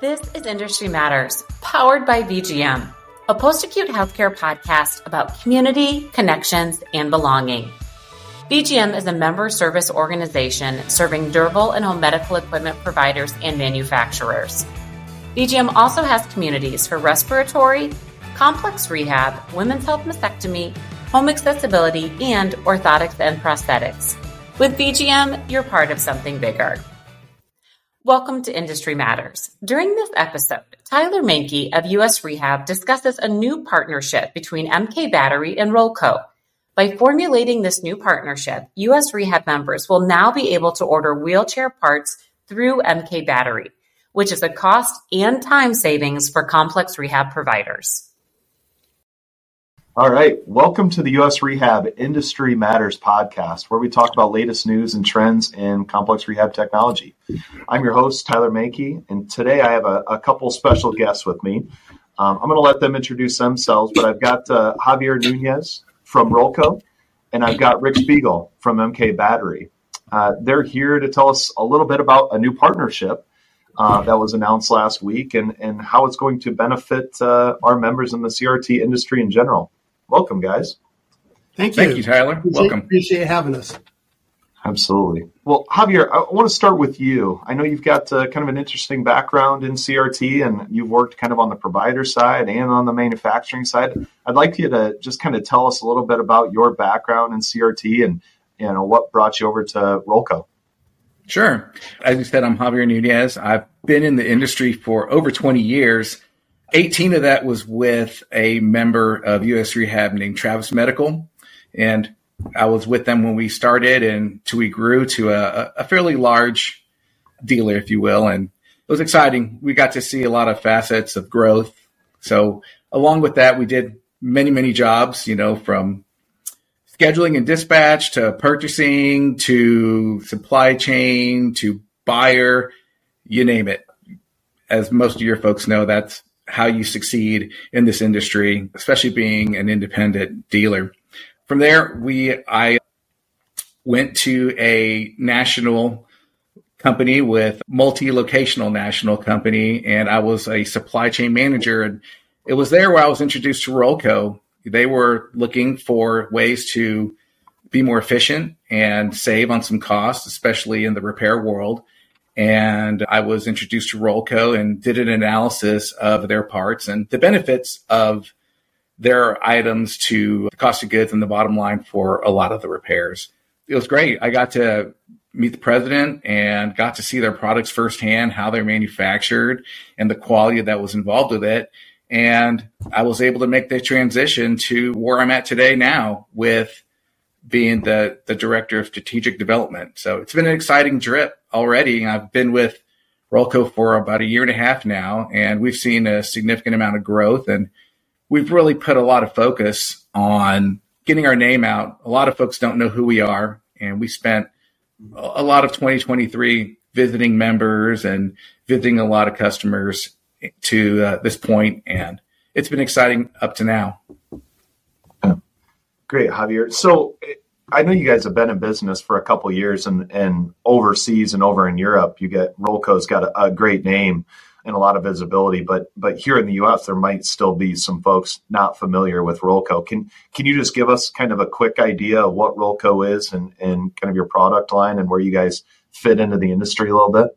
This is Industry Matters, powered by VGM, a post acute healthcare podcast about community, connections, and belonging. VGM is a member service organization serving durable and home medical equipment providers and manufacturers. VGM also has communities for respiratory, complex rehab, women's health mastectomy, home accessibility, and orthotics and prosthetics. With VGM, you're part of something bigger. Welcome to Industry Matters. During this episode, Tyler Mahncke of US Rehab discusses a new partnership between MK Battery and Rolko. By formulating this new partnership, US Rehab members will now be able to order wheelchair parts through MK Battery, which is a cost and time savings for complex rehab providers. All right. Welcome to the US Rehab Industry Matters podcast, where we talk about latest news and trends in complex rehab technology. I'm your host, Tyler Mahncke, and today I have a, a couple special guests with me. Um, I'm going to let them introduce themselves, but I've got uh, Javier Nunez from Rolko, and I've got Rick Spiegel from MK Battery. Uh, they're here to tell us a little bit about a new partnership uh, that was announced last week and, and how it's going to benefit uh, our members in the CRT industry in general. Welcome, guys. Thank you. Thank you, Tyler. Appreciate, Welcome. Appreciate having us. Absolutely. Well, Javier, I want to start with you. I know you've got uh, kind of an interesting background in CRT and you've worked kind of on the provider side and on the manufacturing side. I'd like you to just kind of tell us a little bit about your background in CRT and you know what brought you over to Rolko. Sure. As you said, I'm Javier Nunez. I've been in the industry for over 20 years 18 of that was with a member of US Rehab named Travis Medical. And I was with them when we started and to we grew to a, a fairly large dealer, if you will. And it was exciting. We got to see a lot of facets of growth. So along with that, we did many, many jobs, you know, from scheduling and dispatch to purchasing to supply chain to buyer, you name it. As most of your folks know, that's how you succeed in this industry, especially being an independent dealer. From there, we I went to a national company with multi-locational national company, and I was a supply chain manager. And it was there where I was introduced to Rolko. They were looking for ways to be more efficient and save on some costs, especially in the repair world and I was introduced to Rolko and did an analysis of their parts and the benefits of their items to the cost of goods and the bottom line for a lot of the repairs. It was great. I got to meet the president and got to see their products firsthand, how they're manufactured and the quality that was involved with it. And I was able to make the transition to where I'm at today now with being the, the director of strategic development. So it's been an exciting trip already. I've been with Rolko for about a year and a half now, and we've seen a significant amount of growth. And we've really put a lot of focus on getting our name out. A lot of folks don't know who we are, and we spent a lot of 2023 visiting members and visiting a lot of customers to uh, this point, and it's been exciting up to now. Great, Javier. So I know you guys have been in business for a couple years and, and overseas and over in Europe, you get Rolko's got a, a, great name and a lot of visibility, but but here in the US there might still be some folks not familiar with Rolko. Can can you just give us kind of a quick idea of what Rolko is and, and kind of your product line and where you guys fit into the industry a little bit?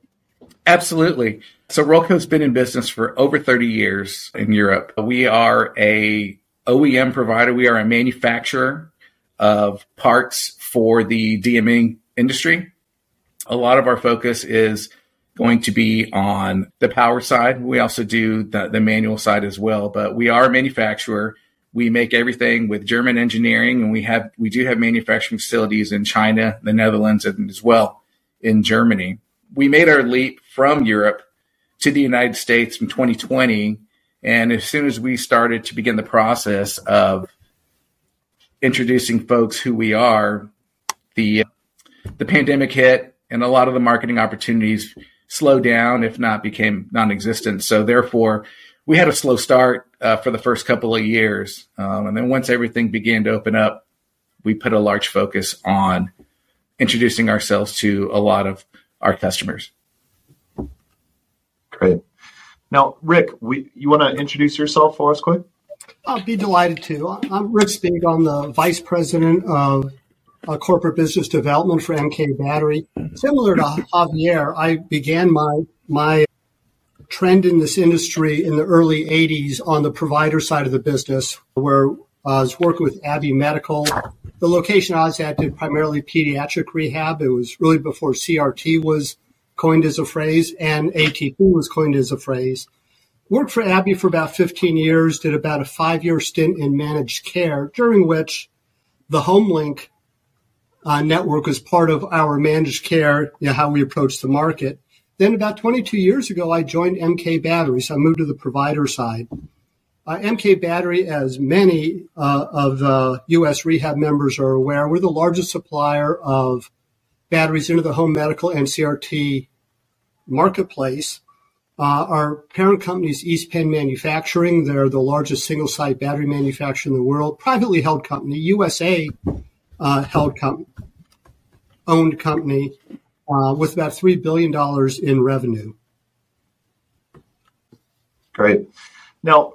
Absolutely. So Rolko's been in business for over 30 years in Europe. We are a OEM provider. We are a manufacturer of parts for the DME industry. A lot of our focus is going to be on the power side. We also do the, the manual side as well, but we are a manufacturer. We make everything with German engineering and we have, we do have manufacturing facilities in China, the Netherlands, and as well in Germany. We made our leap from Europe to the United States in 2020 and as soon as we started to begin the process of introducing folks who we are, the the pandemic hit, and a lot of the marketing opportunities slowed down, if not became non-existent. So therefore, we had a slow start uh, for the first couple of years, um, and then once everything began to open up, we put a large focus on introducing ourselves to a lot of our customers. Great. Now, Rick, we, you want to introduce yourself for us quick? I'll be delighted to. I'm Rick Spieg. I'm the Vice President of uh, Corporate Business Development for MK Battery. Similar to Javier, I began my my trend in this industry in the early 80s on the provider side of the business, where I was working with Abbey Medical. The location I was at did primarily pediatric rehab. It was really before CRT was coined as a phrase and ATP was coined as a phrase. Worked for Abbey for about 15 years, did about a five year stint in managed care, during which the HomeLink uh, network was part of our managed care, you know, how we approach the market. Then about 22 years ago, I joined MK Batteries. I moved to the provider side. Uh, MK Battery, as many uh, of the U.S. rehab members are aware, we're the largest supplier of batteries into the home medical and CRT marketplace. Uh, our parent company is East Penn Manufacturing. They're the largest single site battery manufacturer in the world, privately held company, USA uh, held company, owned company uh, with about $3 billion in revenue. Great. Now,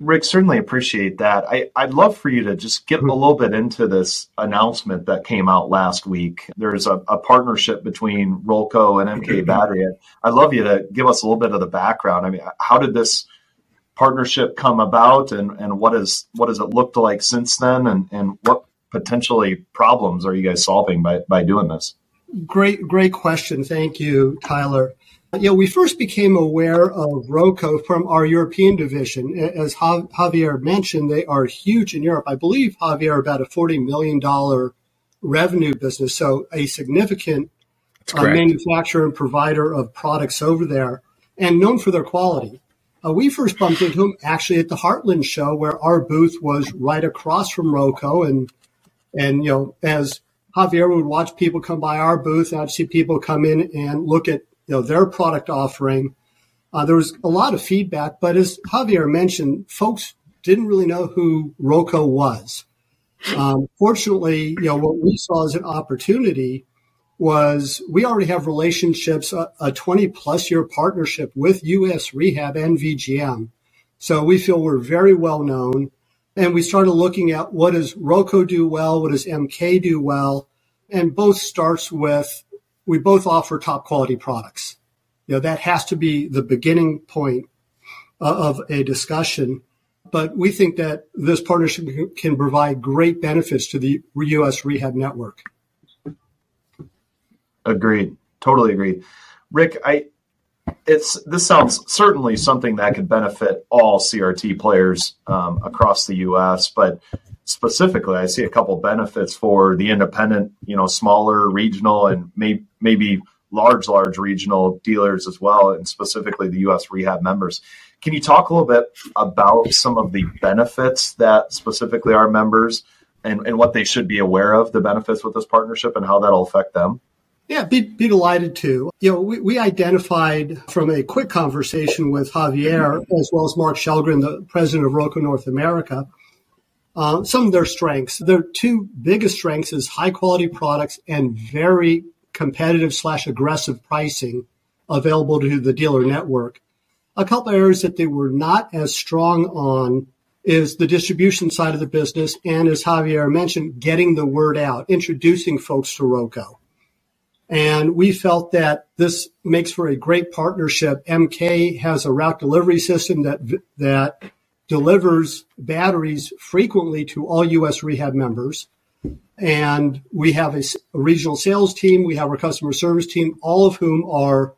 Rick, certainly appreciate that. I, would love for you to just get mm-hmm. a little bit into this announcement that came out last week. There's a, a partnership between Rolko and MK mm-hmm. Battery. I'd love you to give us a little bit of the background. I mean, how did this partnership come about and, and what is what has it looked like since then and, and what potentially problems are you guys solving by, by doing this? Great, great question. Thank you, Tyler. Yeah, we first became aware of Rolko from our European division. As Javier mentioned, they are huge in Europe. I believe, Javier, about a $40 million revenue business. So a significant uh, manufacturer and provider of products over there and known for their quality. Uh, we first bumped into them actually at the Heartland show where our booth was right across from Rolko. And, and, you know, as Javier would watch people come by our booth, and I'd see people come in and look at you know, their product offering. Uh, there was a lot of feedback, but as Javier mentioned, folks didn't really know who Rolko was. Um, fortunately, you know, what we saw as an opportunity was we already have relationships, a, a 20 plus year partnership with US Rehab and VGM. So we feel we're very well known. And we started looking at what does Rolko do well? What does MK do well? And both starts with we both offer top quality products. You know, that has to be the beginning point of a discussion. But we think that this partnership can provide great benefits to the U.S. rehab network. Agreed. Totally agreed. Rick, I it's this sounds certainly something that could benefit all CRT players um, across the U.S. But specifically, I see a couple benefits for the independent, you know, smaller regional and may, maybe large, large regional dealers as well, and specifically the U.S. rehab members. Can you talk a little bit about some of the benefits that specifically our members and, and what they should be aware of, the benefits with this partnership and how that'll affect them? Yeah, be, be delighted to. You know, we, we identified from a quick conversation with Javier as well as Mark Shelgren, the president of Rolko North America, uh, some of their strengths. Their two biggest strengths is high quality products and very competitive slash aggressive pricing available to the dealer network. A couple areas that they were not as strong on is the distribution side of the business. And as Javier mentioned, getting the word out, introducing folks to Rolko. And we felt that this makes for a great partnership. MK has a route delivery system that, that delivers batteries frequently to all U.S. rehab members. And we have a, a, regional sales team. We have our customer service team, all of whom are,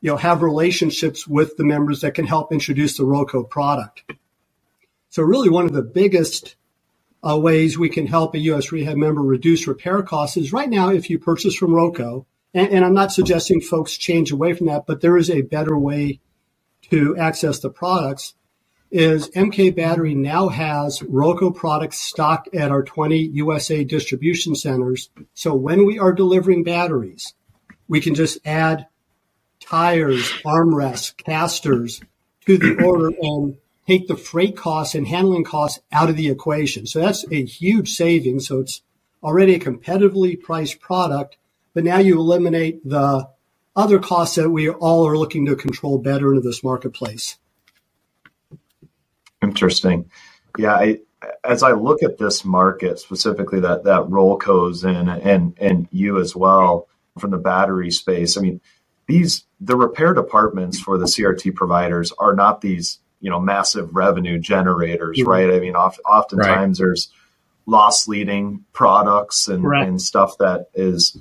you know, have relationships with the members that can help introduce the Rolko product. So really one of the biggest uh, ways we can help a U.S. rehab member reduce repair costs is right now if you purchase from Rolko, and, and I'm not suggesting folks change away from that, but there is a better way to access the products is MK Battery now has Rolko products stocked at our 20 USA distribution centers. So when we are delivering batteries, we can just add tires, armrests, casters to the order and take the freight costs and handling costs out of the equation. So that's a huge savings. So it's already a competitively priced product, but now you eliminate the other costs that we all are looking to control better into this marketplace. Interesting. Yeah, I, as I look at this market specifically, that that Rolko's in and and you as well from the battery space. I mean, these the repair departments for the CRT providers are not these you know massive revenue generators, mm-hmm. right? I mean, oft, oftentimes right. there's loss leading products and, and stuff that is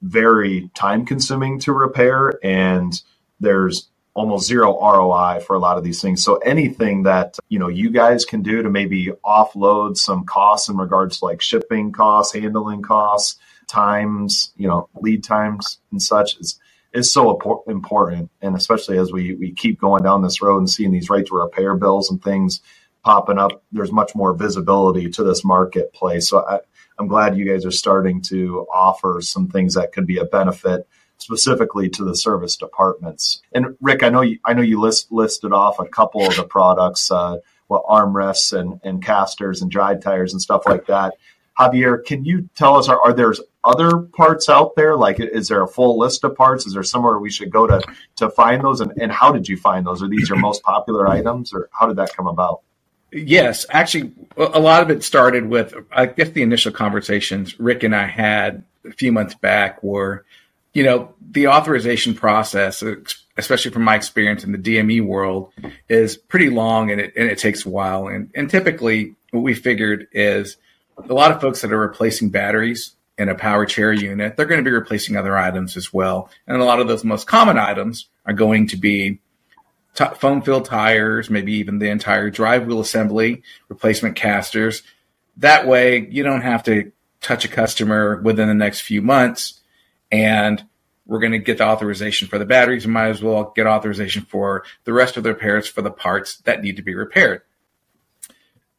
very time consuming to repair and there's almost zero ROI for a lot of these things. So anything that, you know, you guys can do to maybe offload some costs in regards to like shipping costs, handling costs, times, you know, lead times and such is is so important. And especially as we we keep going down this road and seeing these right to repair bills and things popping up, there's much more visibility to this marketplace. So I, I'm glad you guys are starting to offer some things that could be a benefit specifically to the service departments. And Rick, I know you, I know you list, listed off a couple of the products, uh, well, armrests and, and casters and drive tires and stuff like that. Javier, can you tell us, are, are there other parts out there? Like, is there a full list of parts? Is there somewhere we should go to, to find those? And, and how did you find those? Are these your most popular items or how did that come about? Yes, actually, a lot of it started with, I guess, the initial conversations Rick and I had a few months back were, you know, the authorization process, especially from my experience in the DME world, is pretty long and it, and it takes a while. And, and typically, what we figured is a lot of folks that are replacing batteries in a power chair unit, they're going to be replacing other items as well. And a lot of those most common items are going to be t- foam filled tires, maybe even the entire drive wheel assembly, replacement casters. That way, you don't have to touch a customer within the next few months. And we're going to get the authorization for the batteries. We might as well get authorization for the rest of the repairs for the parts that need to be repaired.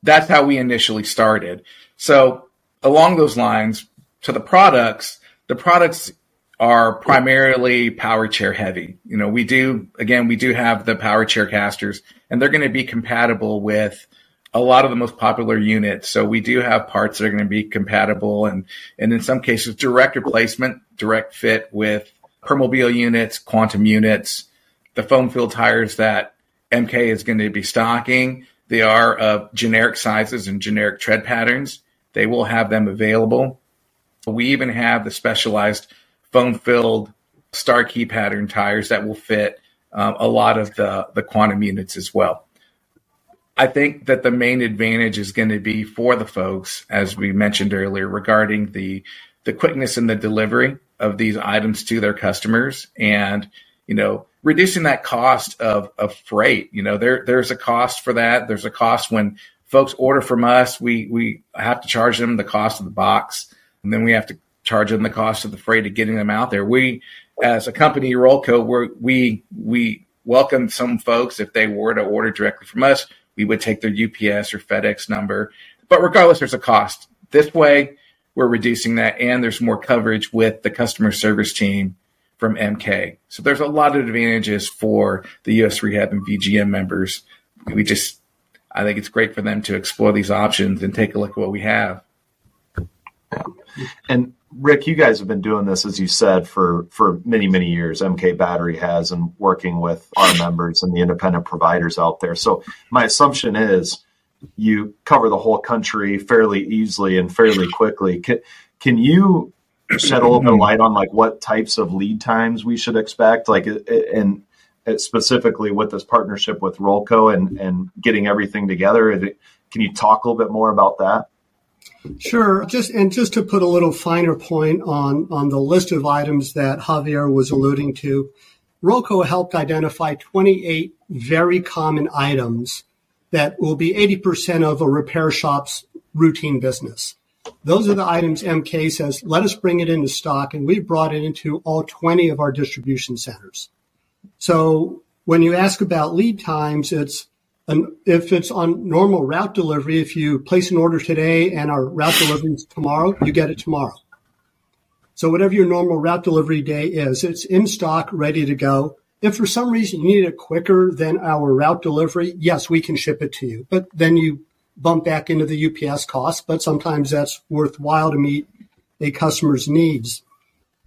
That's how we initially started. So along those lines, to the products, the products are primarily power chair heavy. You know, we do, again, we do have the power chair casters and they're going to be compatible with a lot of the most popular units. So we do have parts that are going to be compatible and, and in some cases direct replacement, direct fit with Permobil units, quantum units, the foam filled tires that MK is going to be stocking. They are of generic sizes and generic tread patterns. They will have them available. We even have the specialized foam filled star key pattern tires that will fit um, a lot of the, the quantum units as well. I think that the main advantage is going to be for the folks, as we mentioned earlier, regarding the the quickness in the delivery of these items to their customers and you know reducing that cost of, of freight you know there there's a cost for that there's a cost when folks order from us we we have to charge them the cost of the box and then we have to charge them the cost of the freight of getting them out there. We, as a company, Rolko, we we we welcome some folks if they were to order directly from us. We would take their UPS or FedEx number, but regardless, there's a cost. This way, we're reducing that, and there's more coverage with the customer service team from MK. So there's a lot of advantages for the US Rehab and VGM members. We just, I think it's great for them to explore these options and take a look at what we have. And Rick, you guys have been doing this, as you said, for for many many years. MK Battery has, and working with our members and the independent providers out there. So my assumption is you cover the whole country fairly easily and fairly quickly. Can, can you shed a little bit of light on like what types of lead times we should expect, like and specifically with this partnership with Rolko and and getting everything together? Can you talk a little bit more about that? Sure. Just and just to put a little finer point on on the list of items that Javier was alluding to, Rolko helped identify 28 very common items that will be 80% of a repair shop's routine business. Those are the items MK says, let us bring it into stock, and we've brought it into all 20 of our distribution centers. So when you ask about lead times, it's and if it's on normal route delivery, if you place an order today and our route delivery is tomorrow, you get it tomorrow. So whatever your normal route delivery day is, it's in stock, ready to go. If for some reason you need it quicker than our route delivery, yes, we can ship it to you. But then you bump back into the UPS cost, but sometimes that's worthwhile to meet a customer's needs.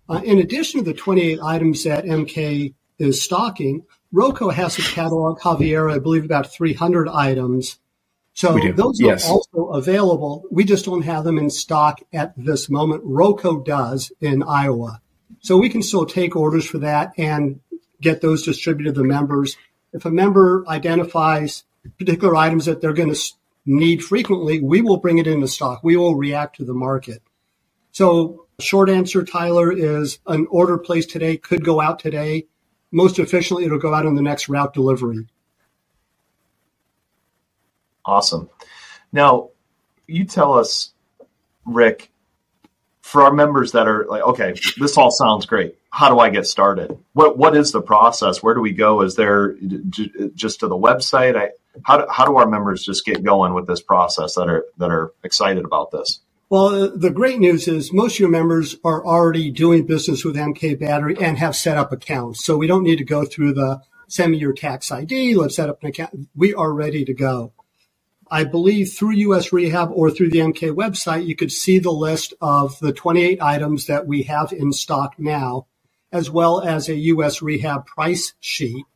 Uh, in addition to the 28 items that MK is stocking, Rolko has a catalog, Javier, I believe about 300 items. So those yes. are also available. We just don't have them in stock at this moment. Rolko does in Iowa. So we can still take orders for that and get those distributed to the members. If a member identifies particular items that they're going to need frequently, we will bring it into stock. We will react to the market. So short answer, Tyler, is an order placed today could go out today. Most efficiently, it'll go out in the next route delivery. Awesome. Now, you tell us, Rick, for our members that are like, okay, this all sounds great. How do I get started? What what is the process? Where do we go? Is there just to the website? I, how do, how do our members just get going with this process that are that are excited about this? Well, the great news is most of your members are already doing business with MK Battery and have set up accounts. So we don't need to go through the send me your tax ID. Let's set up an account. We are ready to go. I believe through US Rehab or through the MK website, you could see the list of the 28 items that we have in stock now, as well as a US Rehab price sheet.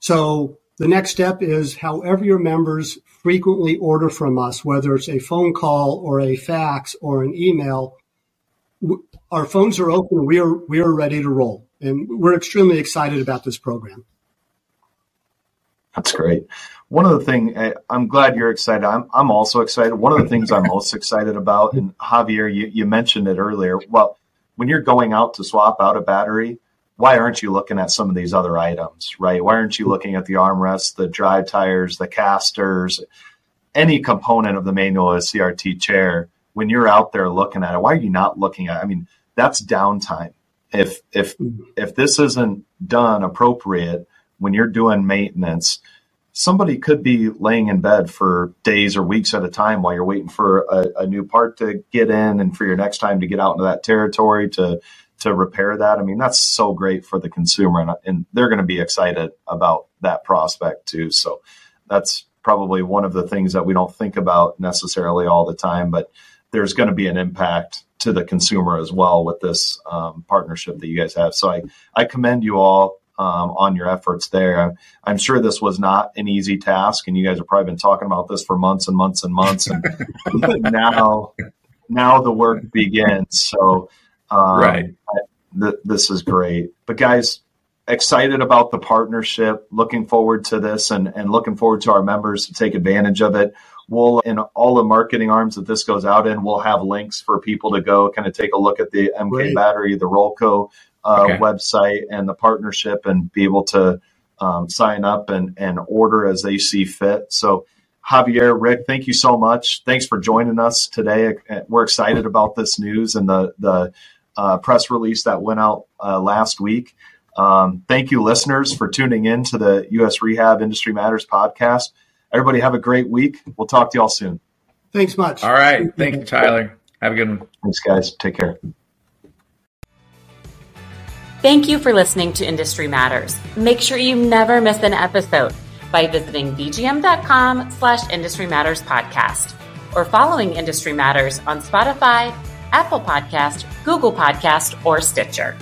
So the next step is however your members frequently order from us, whether it's a phone call or a fax or an email, our phones are open. We are, we are ready to roll. And we're extremely excited about this program. That's great. One of the things eh, I'm glad you're excited. I'm, I'm also excited. One of the things I'm most excited about, and Javier, you, you mentioned it earlier. Well, when you're going out to swap out a battery, why aren't you looking at some of these other items, right? Why aren't you looking at the armrests, the drive tires, the casters, any component of the manual of CRT chair? When you're out there looking at it, why are you not looking at? It? I mean, that's downtime. If if mm-hmm. if this isn't done appropriate when you're doing maintenance, somebody could be laying in bed for days or weeks at a time while you're waiting for a, a new part to get in and for your next time to get out into that territory to to repair that. I mean, that's so great for the consumer, and, and they're going to be excited about that prospect too. So that's probably one of the things that we don't think about necessarily all the time, but there's going to be an impact to the consumer as well with this um, partnership that you guys have. So I, I commend you all um, on your efforts there. I'm, I'm, sure this was not an easy task, and you guys have probably been talking about this for months and months and months. And now, now the work begins. So um, right. Th- this is great. But guys, excited about the partnership, looking forward to this and, and looking forward to our members to take advantage of it. We'll, in all the marketing arms that this goes out in, we'll have links for people to go kind of take a look at the MK great. battery, the Rolko uh, okay. website and the partnership and be able to um, sign up and, and order as they see fit. So, Javier, Rick, thank you so much. Thanks for joining us today. We're excited about this news and the, the uh, press release that went out uh, last week. Um, thank you, listeners, for tuning in to the U.S. Rehab Industry Matters podcast. Everybody have a great week. We'll talk to y'all soon. Thanks much. All right. Thank you, Tyler. Have a good one. Thanks, guys. Take care. Thank you for listening to Industry Matters. Make sure you never miss an episode by visiting vgm.com slash industry matters podcast or following Industry Matters on Spotify, Apple Podcast, Google Podcast, or Stitcher.